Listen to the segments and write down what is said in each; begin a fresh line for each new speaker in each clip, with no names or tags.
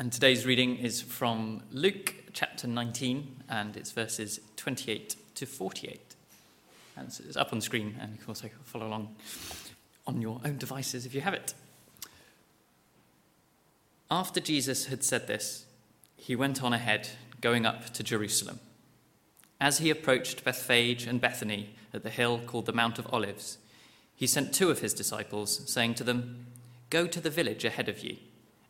And today's reading is from Luke chapter 19, and it's verses 28 to 48. And so it's up on screen, and of course you can also follow along on your own devices if you have it. After Jesus had said this, he went on ahead, going up to Jerusalem. As he approached Bethphage and Bethany at the hill called the Mount of Olives, he sent two of his disciples, saying to them, Go to the village ahead of you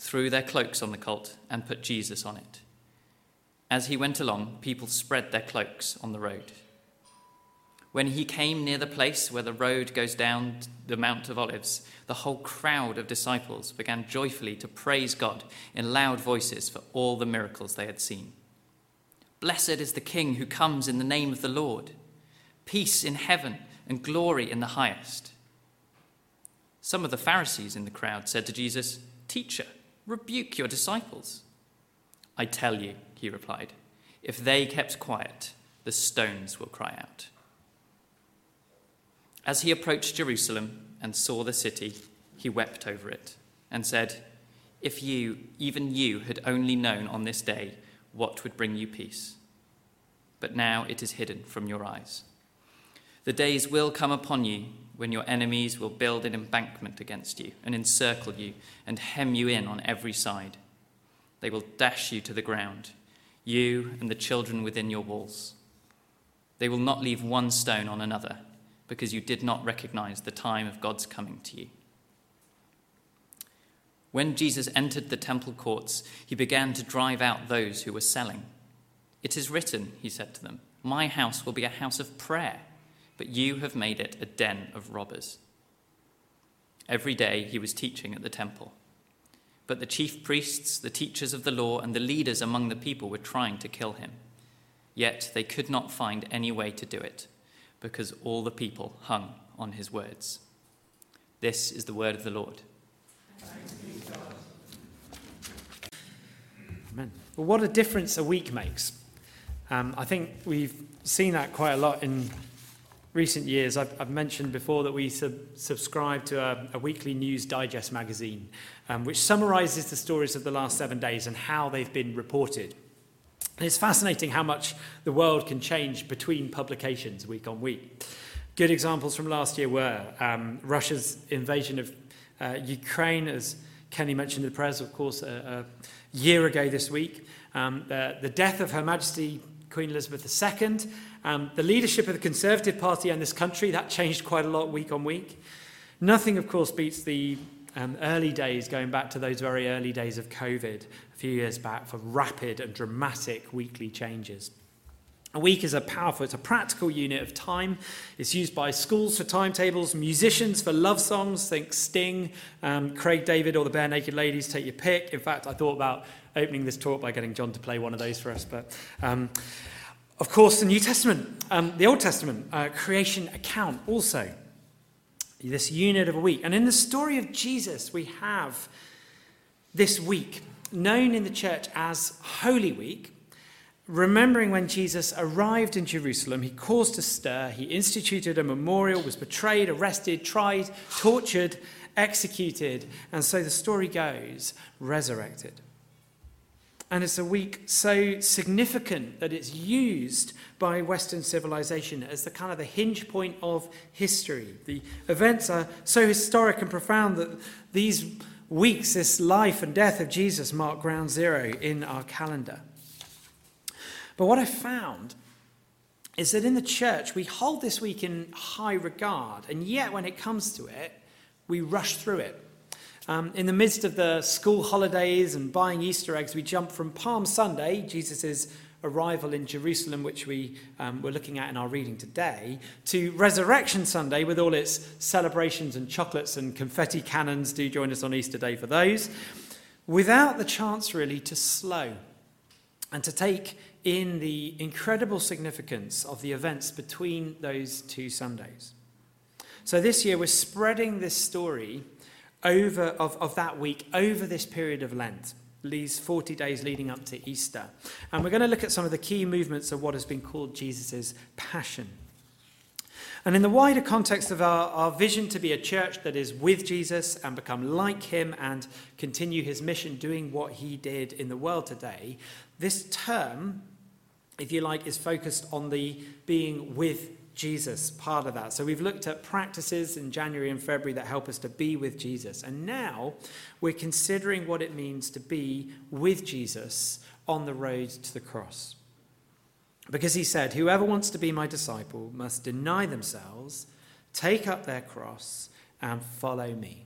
threw their cloaks on the colt, and put Jesus on it. As he went along, people spread their cloaks on the road. When he came near the place where the road goes down the Mount of Olives, the whole crowd of disciples began joyfully to praise God in loud voices for all the miracles they had seen. Blessed is the King who comes in the name of the Lord. Peace in heaven and glory in the highest. Some of the Pharisees in the crowd said to Jesus, Teacher, Rebuke your disciples. I tell you, he replied, if they kept quiet, the stones will cry out. As he approached Jerusalem and saw the city, he wept over it and said, If you, even you, had only known on this day what would bring you peace. But now it is hidden from your eyes. The days will come upon you when your enemies will build an embankment against you and encircle you and hem you in on every side. They will dash you to the ground, you and the children within your walls. They will not leave one stone on another because you did not recognize the time of God's coming to you. When Jesus entered the temple courts, he began to drive out those who were selling. It is written, he said to them, My house will be a house of prayer but you have made it a den of robbers. Every day he was teaching at the temple. But the chief priests, the teachers of the law, and the leaders among the people were trying to kill him. Yet they could not find any way to do it, because all the people hung on his words. This is the word of the Lord.
Amen. Well, what a difference a week makes. Um, I think we've seen that quite a lot in recent years, I've, I've mentioned before that we sub- subscribe to a, a weekly news digest magazine, um, which summarizes the stories of the last seven days and how they've been reported. And it's fascinating how much the world can change between publications week on week. Good examples from last year were um, Russia's invasion of uh, Ukraine, as Kenny mentioned in the press, of course, a, a year ago this week. Um, the, the death of Her Majesty Queen Elizabeth II, um, the leadership of the Conservative Party in this country, that changed quite a lot week on week. Nothing, of course, beats the um, early days, going back to those very early days of COVID a few years back, for rapid and dramatic weekly changes. A week is a powerful, it's a practical unit of time. It's used by schools for timetables, musicians for love songs, think Sting, um, Craig David, or the Barenaked Ladies, take your pick. In fact, I thought about opening this talk by getting John to play one of those for us. But um, of course, the New Testament, um, the Old Testament, uh, creation account also. This unit of a week. And in the story of Jesus, we have this week, known in the church as Holy Week, remembering when Jesus arrived in Jerusalem, he caused a stir, he instituted a memorial, was betrayed, arrested, tried, tortured, executed, and so the story goes, resurrected. And it's a week so significant that it's used by Western civilization as the kind of the hinge point of history. The events are so historic and profound that these weeks, this life and death of Jesus, mark ground zero in our calendar. But what I found is that in the church, we hold this week in high regard, and yet when it comes to it, we rush through it. Um, in the midst of the school holidays and buying Easter eggs, we jump from Palm Sunday, Jesus' arrival in Jerusalem, which we um, were looking at in our reading today, to Resurrection Sunday with all its celebrations and chocolates and confetti cannons. Do join us on Easter Day for those, without the chance really to slow and to take in the incredible significance of the events between those two Sundays. So this year we're spreading this story over of, of that week over this period of Lent, these 40 days leading up to Easter. And we're going to look at some of the key movements of what has been called Jesus' passion. And in the wider context of our, our vision to be a church that is with Jesus and become like him and continue his mission doing what he did in the world today, this term, if you like, is focused on the being with Jesus, part of that. So we've looked at practices in January and February that help us to be with Jesus. And now we're considering what it means to be with Jesus on the road to the cross. Because he said, Whoever wants to be my disciple must deny themselves, take up their cross, and follow me.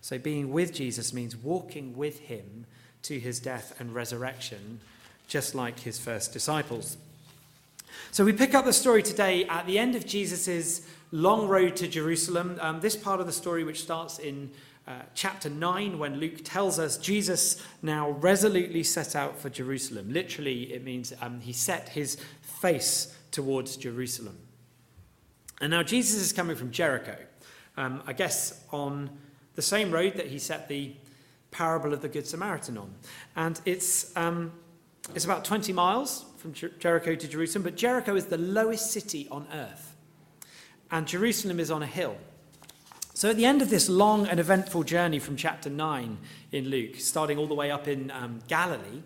So being with Jesus means walking with him to his death and resurrection, just like his first disciples. So we pick up the story today at the end of Jesus' long road to Jerusalem. Um, this part of the story, which starts in uh, chapter 9, when Luke tells us Jesus now resolutely set out for Jerusalem. Literally, it means um, he set his face towards Jerusalem. And now Jesus is coming from Jericho, um, I guess on the same road that he set the parable of the Good Samaritan on. And it's, um, it's about 20 miles from Jer- Jericho to Jerusalem, but Jericho is the lowest city on earth, and Jerusalem is on a hill. So at the end of this long and eventful journey from chapter 9 in Luke, starting all the way up in um, Galilee,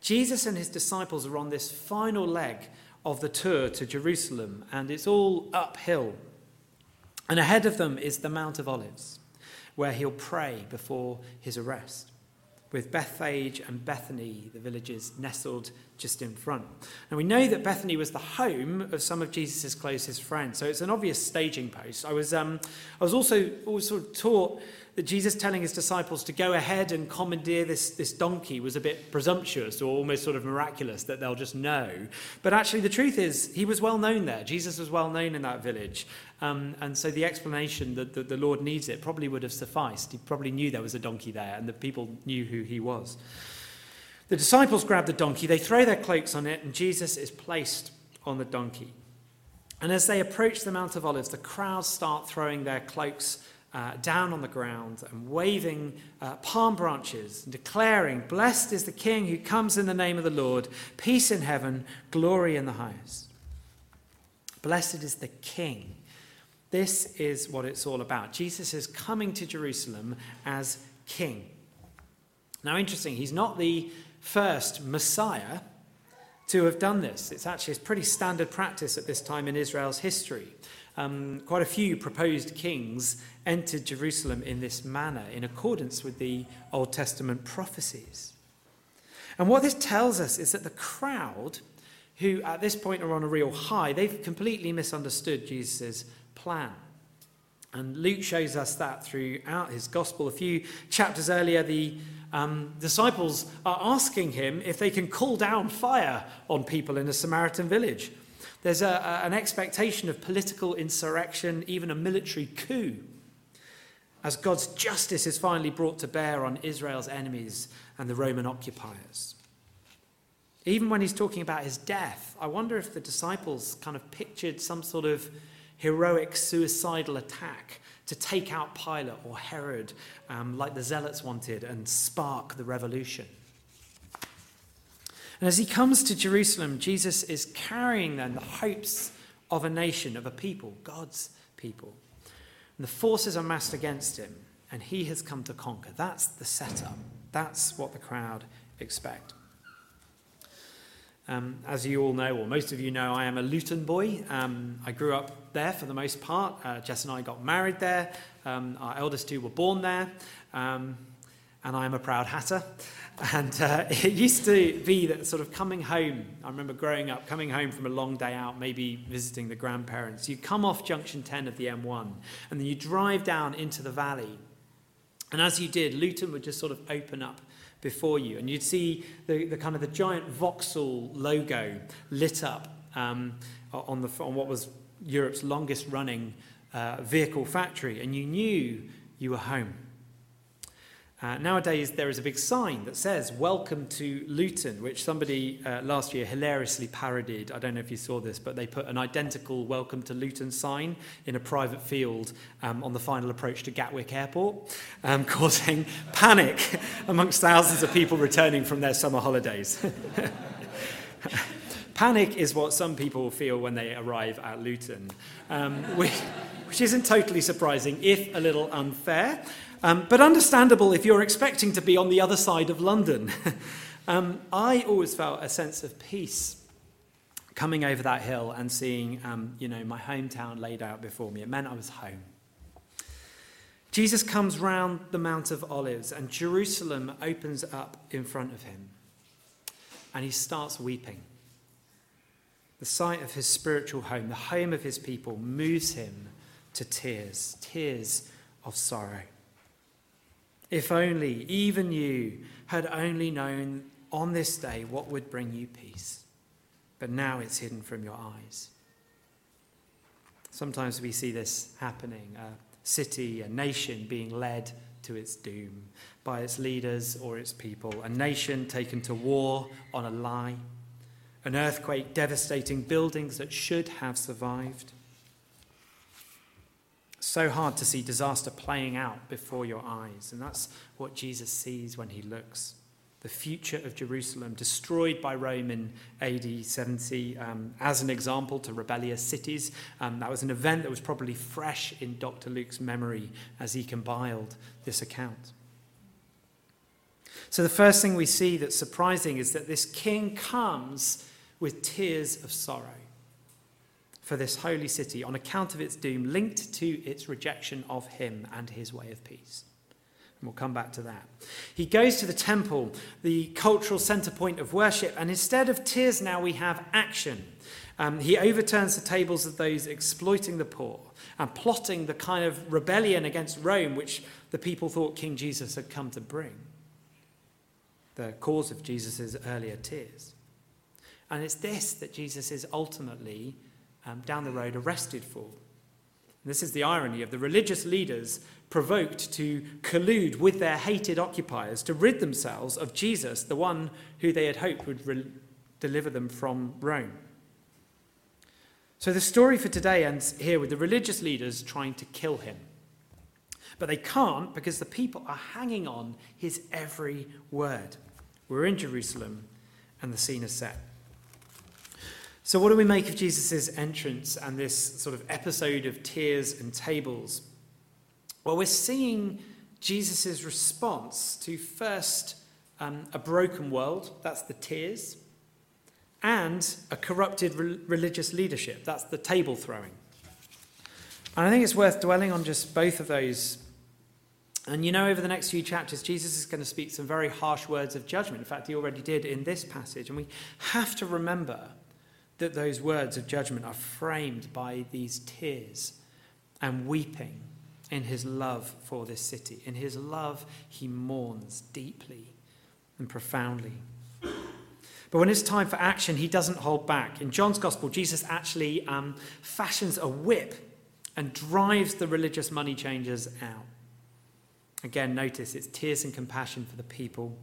Jesus and his disciples are on this final leg of the tour to Jerusalem, and it's all uphill. And ahead of them is the Mount of Olives, where he'll pray before his arrest with Bethphage and Bethany, the villages nestled just in front. And we know that Bethany was the home of some of Jesus' closest friends, so it's an obvious staging post. I was, um, I was also, also taught that Jesus telling his disciples to go ahead and commandeer this, this donkey was a bit presumptuous or almost sort of miraculous that they'll just know. But actually, the truth is, he was well known there. Jesus was well known in that village. Um, and so the explanation that, that the Lord needs it probably would have sufficed. He probably knew there was a donkey there and the people knew who he was. The disciples grab the donkey, they throw their cloaks on it, and Jesus is placed on the donkey. And as they approach the Mount of Olives, the crowds start throwing their cloaks uh, down on the ground and waving uh, palm branches and declaring, Blessed is the King who comes in the name of the Lord, peace in heaven, glory in the highest. Blessed is the King. This is what it's all about. Jesus is coming to Jerusalem as King. Now, interesting, he's not the first Messiah to have done this. It's actually a pretty standard practice at this time in Israel's history. Um, quite a few proposed kings entered Jerusalem in this manner, in accordance with the Old Testament prophecies. And what this tells us is that the crowd, who at this point are on a real high, they've completely misunderstood Jesus' plan. And Luke shows us that throughout his gospel. A few chapters earlier, the um, disciples are asking him if they can call down fire on people in a Samaritan village. There's a, a, an expectation of political insurrection, even a military coup as God's justice is finally brought to bear on Israel's enemies and the Roman occupiers. Even when he's talking about his death, I wonder if the disciples kind of pictured some sort of heroic suicidal attack to take out Pilate or Herod, um, like the Zealots wanted, and spark the revolution. And as he comes to Jerusalem, Jesus is carrying then the hopes of a nation, of a people, God's people. And the forces are massed against him, and he has come to conquer. That's the setup. That's what the crowd expect. Um, as you all know, or most of you know, I am a Luton boy. Um, I grew up there for the most part. Uh, Jess and I got married there. Um, our eldest two were born there. Um, and I am a proud hatter. And uh, it used to be that sort of coming home, I remember growing up, coming home from a long day out, maybe visiting the grandparents. You come off junction 10 of the M1 and then you drive down into the valley. And as you did, Luton would just sort of open up before you. And you'd see the, the kind of the giant Vauxhall logo lit up um, on, the, on what was Europe's longest running uh, vehicle factory. And you knew you were home. Uh, nowadays, there is a big sign that says, Welcome to Luton, which somebody uh, last year hilariously parodied. I don't know if you saw this, but they put an identical Welcome to Luton sign in a private field um, on the final approach to Gatwick Airport, um, causing panic amongst thousands of people returning from their summer holidays. panic is what some people feel when they arrive at Luton, um, which, which isn't totally surprising, if a little unfair. Um, but understandable if you're expecting to be on the other side of London. um, I always felt a sense of peace coming over that hill and seeing, um, you know, my hometown laid out before me. It meant I was home. Jesus comes round the Mount of Olives and Jerusalem opens up in front of him. And he starts weeping. The sight of his spiritual home, the home of his people, moves him to tears, tears of sorrow. If only, even you, had only known on this day what would bring you peace. But now it's hidden from your eyes. Sometimes we see this happening a city, a nation being led to its doom by its leaders or its people, a nation taken to war on a lie, an earthquake devastating buildings that should have survived so hard to see disaster playing out before your eyes. And that's what Jesus sees when he looks. The future of Jerusalem, destroyed by Rome in AD 70, um, as an example to rebellious cities. Um, that was an event that was probably fresh in Dr. Luke's memory as he compiled this account. So, the first thing we see that's surprising is that this king comes with tears of sorrow for this holy city on account of its doom, linked to its rejection of him and his way of peace. And we'll come back to that. He goes to the temple, the cultural center point of worship, and instead of tears, now we have action. Um, he overturns the tables of those exploiting the poor and plotting the kind of rebellion against Rome which the people thought King Jesus had come to bring. The cause of Jesus' earlier tears. And it's this that Jesus is ultimately um, down the road arrested for. And this is the irony of the religious leaders provoked to collude with their hated occupiers to rid themselves of Jesus, the one who they had hoped would re- deliver them from Rome. So the story for today ends here with the religious leaders trying to kill him. But they can't because the people are hanging on his every word. We're in Jerusalem and the scene is set. So, what do we make of Jesus' entrance and this sort of episode of tears and tables? Well, we're seeing Jesus' response to first um, a broken world, that's the tears, and a corrupted re- religious leadership, that's the table throwing. And I think it's worth dwelling on just both of those. And you know, over the next few chapters, Jesus is going to speak some very harsh words of judgment. In fact, he already did in this passage. And we have to remember that those words of judgment are framed by these tears and weeping in his love for this city. In his love, he mourns deeply and profoundly. But when it's time for action, he doesn't hold back. In John's Gospel, Jesus actually um, fashions a whip and drives the religious money changers out. Again, notice it's tears and compassion for the people.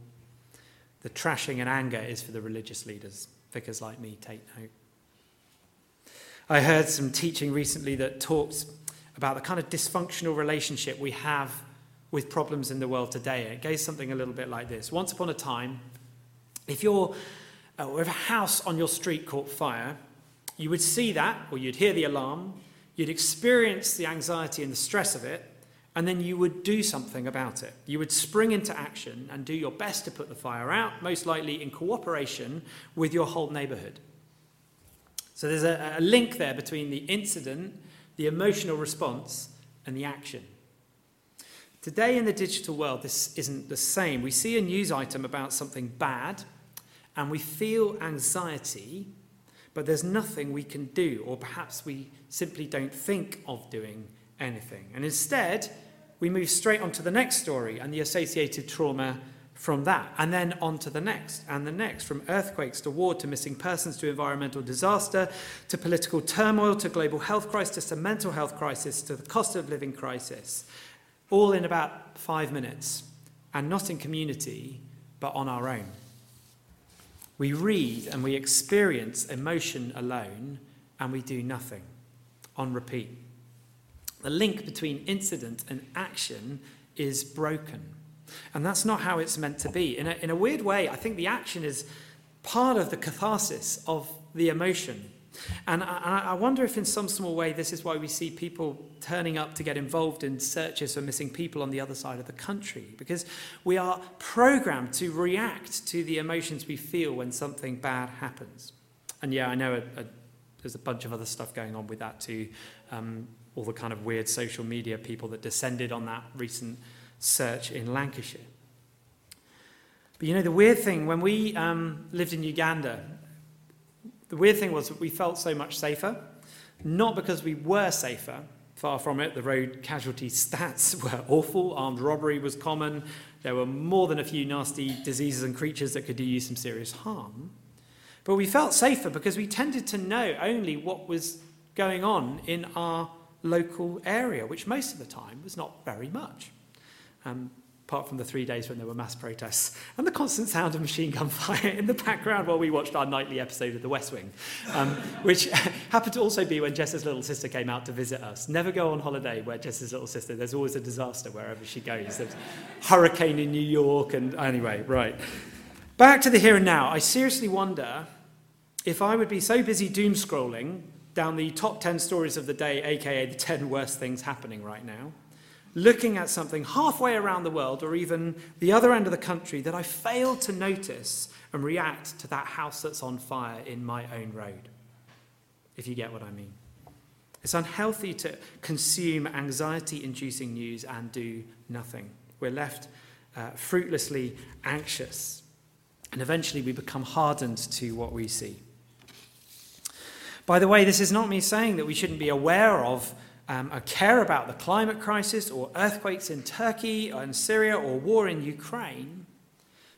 The trashing and anger is for the religious leaders. Vicars like me take note. I heard some teaching recently that talks about the kind of dysfunctional relationship we have with problems in the world today. It goes something a little bit like this. Once upon a time, if you're uh, if a house on your street caught fire, you would see that, or you'd hear the alarm, you'd experience the anxiety and the stress of it, and then you would do something about it. You would spring into action and do your best to put the fire out, most likely in cooperation with your whole neighborhood. So there's a, a link there between the incident, the emotional response, and the action. Today in the digital world, this isn't the same. We see a news item about something bad and we feel anxiety, but there's nothing we can do, or perhaps we simply don't think of doing anything. And instead, we move straight on to the next story and the associated trauma from that, and then on to the next and the next, from earthquakes to war to missing persons to environmental disaster to political turmoil to global health crisis to mental health crisis to the cost of living crisis, all in about five minutes. and not in community, but on our own. We read and we experience emotion alone, and we do nothing on repeat. The link between incident and action is broken. And that's not how it's meant to be. In a, in a weird way, I think the action is part of the catharsis of the emotion. And I, I, wonder if, in some small way, this is why we see people turning up to get involved in searches for missing people on the other side of the country. Because we are programmed to react to the emotions we feel when something bad happens. And yeah, I know a, a, there's a bunch of other stuff going on with that too. Um, all the kind of weird social media people that descended on that recent search in Lancashire. But you know, the weird thing, when we um, lived in Uganda, the weird thing was that we felt so much safer, not because we were safer, far from it. The road casualty stats were awful, armed robbery was common, there were more than a few nasty diseases and creatures that could do you some serious harm. But we felt safer because we tended to know only what was going on in our local area, which most of the time was not very much. Um, apart from the three days when there were mass protests and the constant sound of machine gun fire in the background while we watched our nightly episode of The West Wing, um, which happened to also be when Jess's little sister came out to visit us. Never go on holiday where Jess's little sister, there's always a disaster wherever she goes. There's hurricane in New York, and anyway, right. Back to the here and now. I seriously wonder if I would be so busy doom scrolling down the top 10 stories of the day, aka the 10 worst things happening right now looking at something halfway around the world or even the other end of the country that I failed to notice and react to that house that's on fire in my own road. If you get what I mean. It's unhealthy to consume anxiety inducing news and do nothing. We're left uh, fruitlessly anxious, and eventually we become hardened to what we see. By the way, this is not me saying that we shouldn't be aware of um, or care about the climate crisis or earthquakes in Turkey or in Syria or war in Ukraine,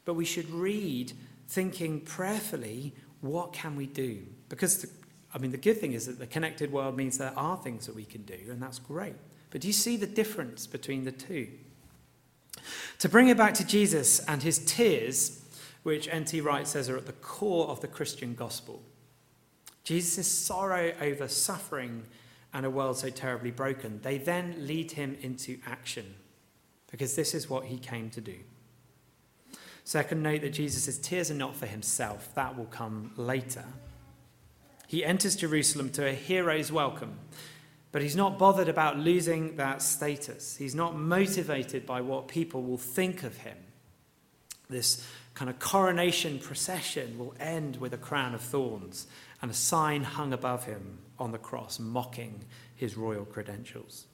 but we should read thinking prayerfully, what can we do? Because, the, I mean, the good thing is that the connected world means there are things that we can do, and that's great. But do you see the difference between the two? To bring it back to Jesus and his tears, which N.T. Wright says are at the core of the Christian gospel. Jesus' sorrow over suffering and a world so terribly broken. They then lead him into action because this is what he came to do. Second, note that Jesus' tears are not for himself, that will come later. He enters Jerusalem to a hero's welcome, but he's not bothered about losing that status. He's not motivated by what people will think of him. This kind of coronation procession will end with a crown of thorns and a sign hung above him on the cross, mocking his royal credentials.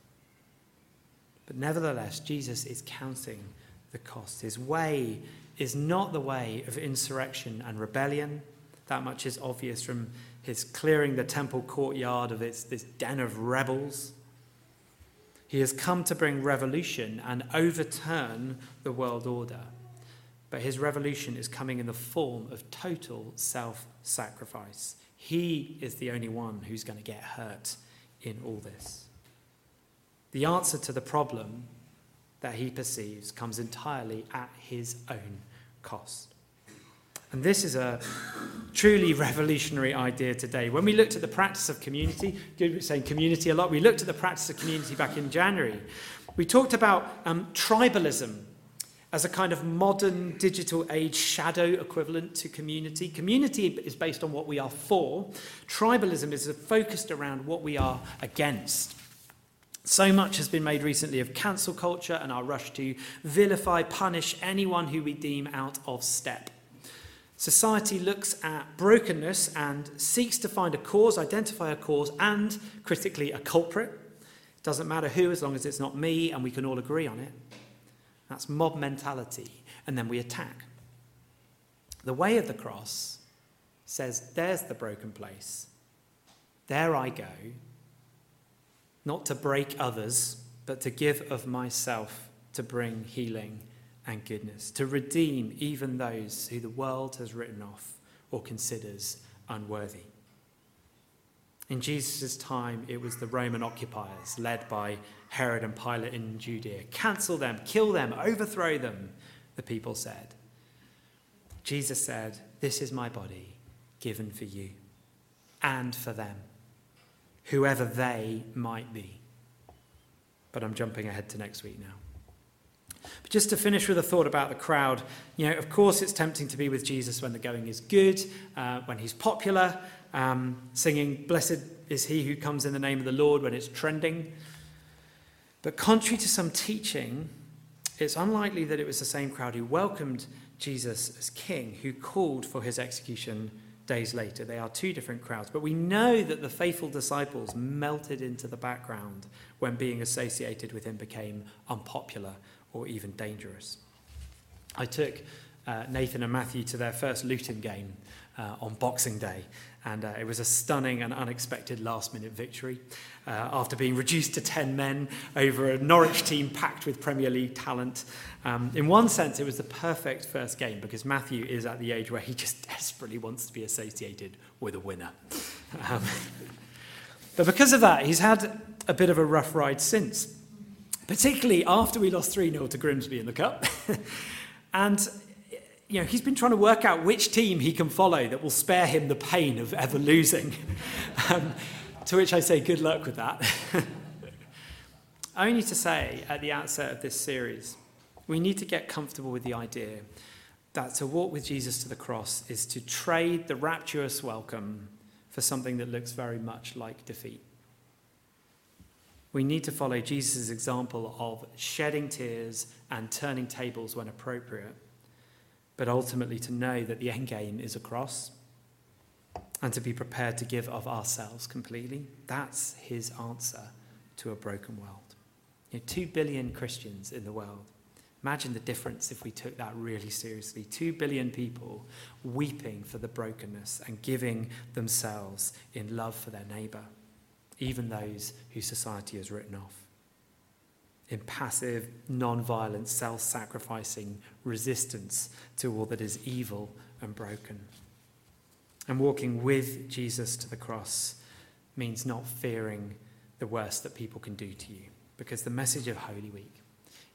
But nevertheless, Jesus is counting the cost. His way is not the way of insurrection and rebellion. That much is obvious from his clearing the temple courtyard of its, this den of rebels. He has come to bring revolution and overturn the world order. But his revolution is coming in the form of total self sacrifice. He is the only one who's going to get hurt in all this. The answer to the problem that he perceives comes entirely at his own cost. And this is a truly revolutionary idea today. When we looked at the practice of community, saying community a lot, we looked at the practice of community back in January. We talked about um, tribalism as a kind of modern digital age shadow equivalent to community. Community is based on what we are for, tribalism is focused around what we are against. So much has been made recently of cancel culture and our rush to vilify, punish anyone who we deem out of step. Society looks at brokenness and seeks to find a cause, identify a cause, and critically a culprit. It doesn't matter who, as long as it's not me and we can all agree on it. That's mob mentality. And then we attack. The way of the cross says, There's the broken place. There I go. Not to break others, but to give of myself to bring healing and goodness, to redeem even those who the world has written off or considers unworthy. In Jesus' time, it was the Roman occupiers, led by Herod and Pilate in Judea. Cancel them, kill them, overthrow them. the people said. Jesus said, This is my body given for you and for them, whoever they might be. But I'm jumping ahead to next week now. But just to finish with a thought about the crowd, you know, of course, it's tempting to be with Jesus when the going is good, uh, when he's popular, um, singing, Blessed is he who comes in the name of the Lord when it's trending. But contrary to some teaching, it's unlikely that it was the same crowd who welcomed Jesus as king, who called for his execution days later. They are two different crowds. But we know that the faithful disciples melted into the background when being associated with him became unpopular or even dangerous. I took uh, Nathan and Matthew to their first Luton game uh, on Boxing Day, and uh, it was a stunning and unexpected last minute victory. Uh, after being reduced to 10 men over a Norwich team packed with Premier League talent. Um, in one sense, it was the perfect first game because Matthew is at the age where he just desperately wants to be associated with a winner. Um, but because of that, he's had a bit of a rough ride since particularly after we lost 3 0 to Grimsby in the Cup. and you know, he's been trying to work out which team he can follow that will spare him the pain of ever losing. um, to which I say, good luck with that. Only to say at the outset of this series, we need to get comfortable with the idea that to walk with Jesus to the cross is to trade the rapturous welcome for something that looks very much like defeat. We need to follow Jesus' example of shedding tears and turning tables when appropriate, but ultimately to know that the end game is a cross and to be prepared to give of ourselves completely. That's his answer to a broken world. You know, two billion Christians in the world. Imagine the difference if we took that really seriously. Two billion people weeping for the brokenness and giving themselves in love for their neighbour even those whose society has written off. In passive, non violent, self sacrificing resistance to all that is evil and broken. And walking with Jesus to the cross means not fearing the worst that people can do to you. Because the message of Holy Week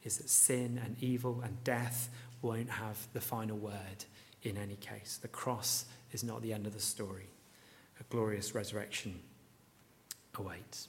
is that sin and evil and death won't have the final word in any case. The cross is not the end of the story. A glorious resurrection awaits.